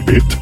by bit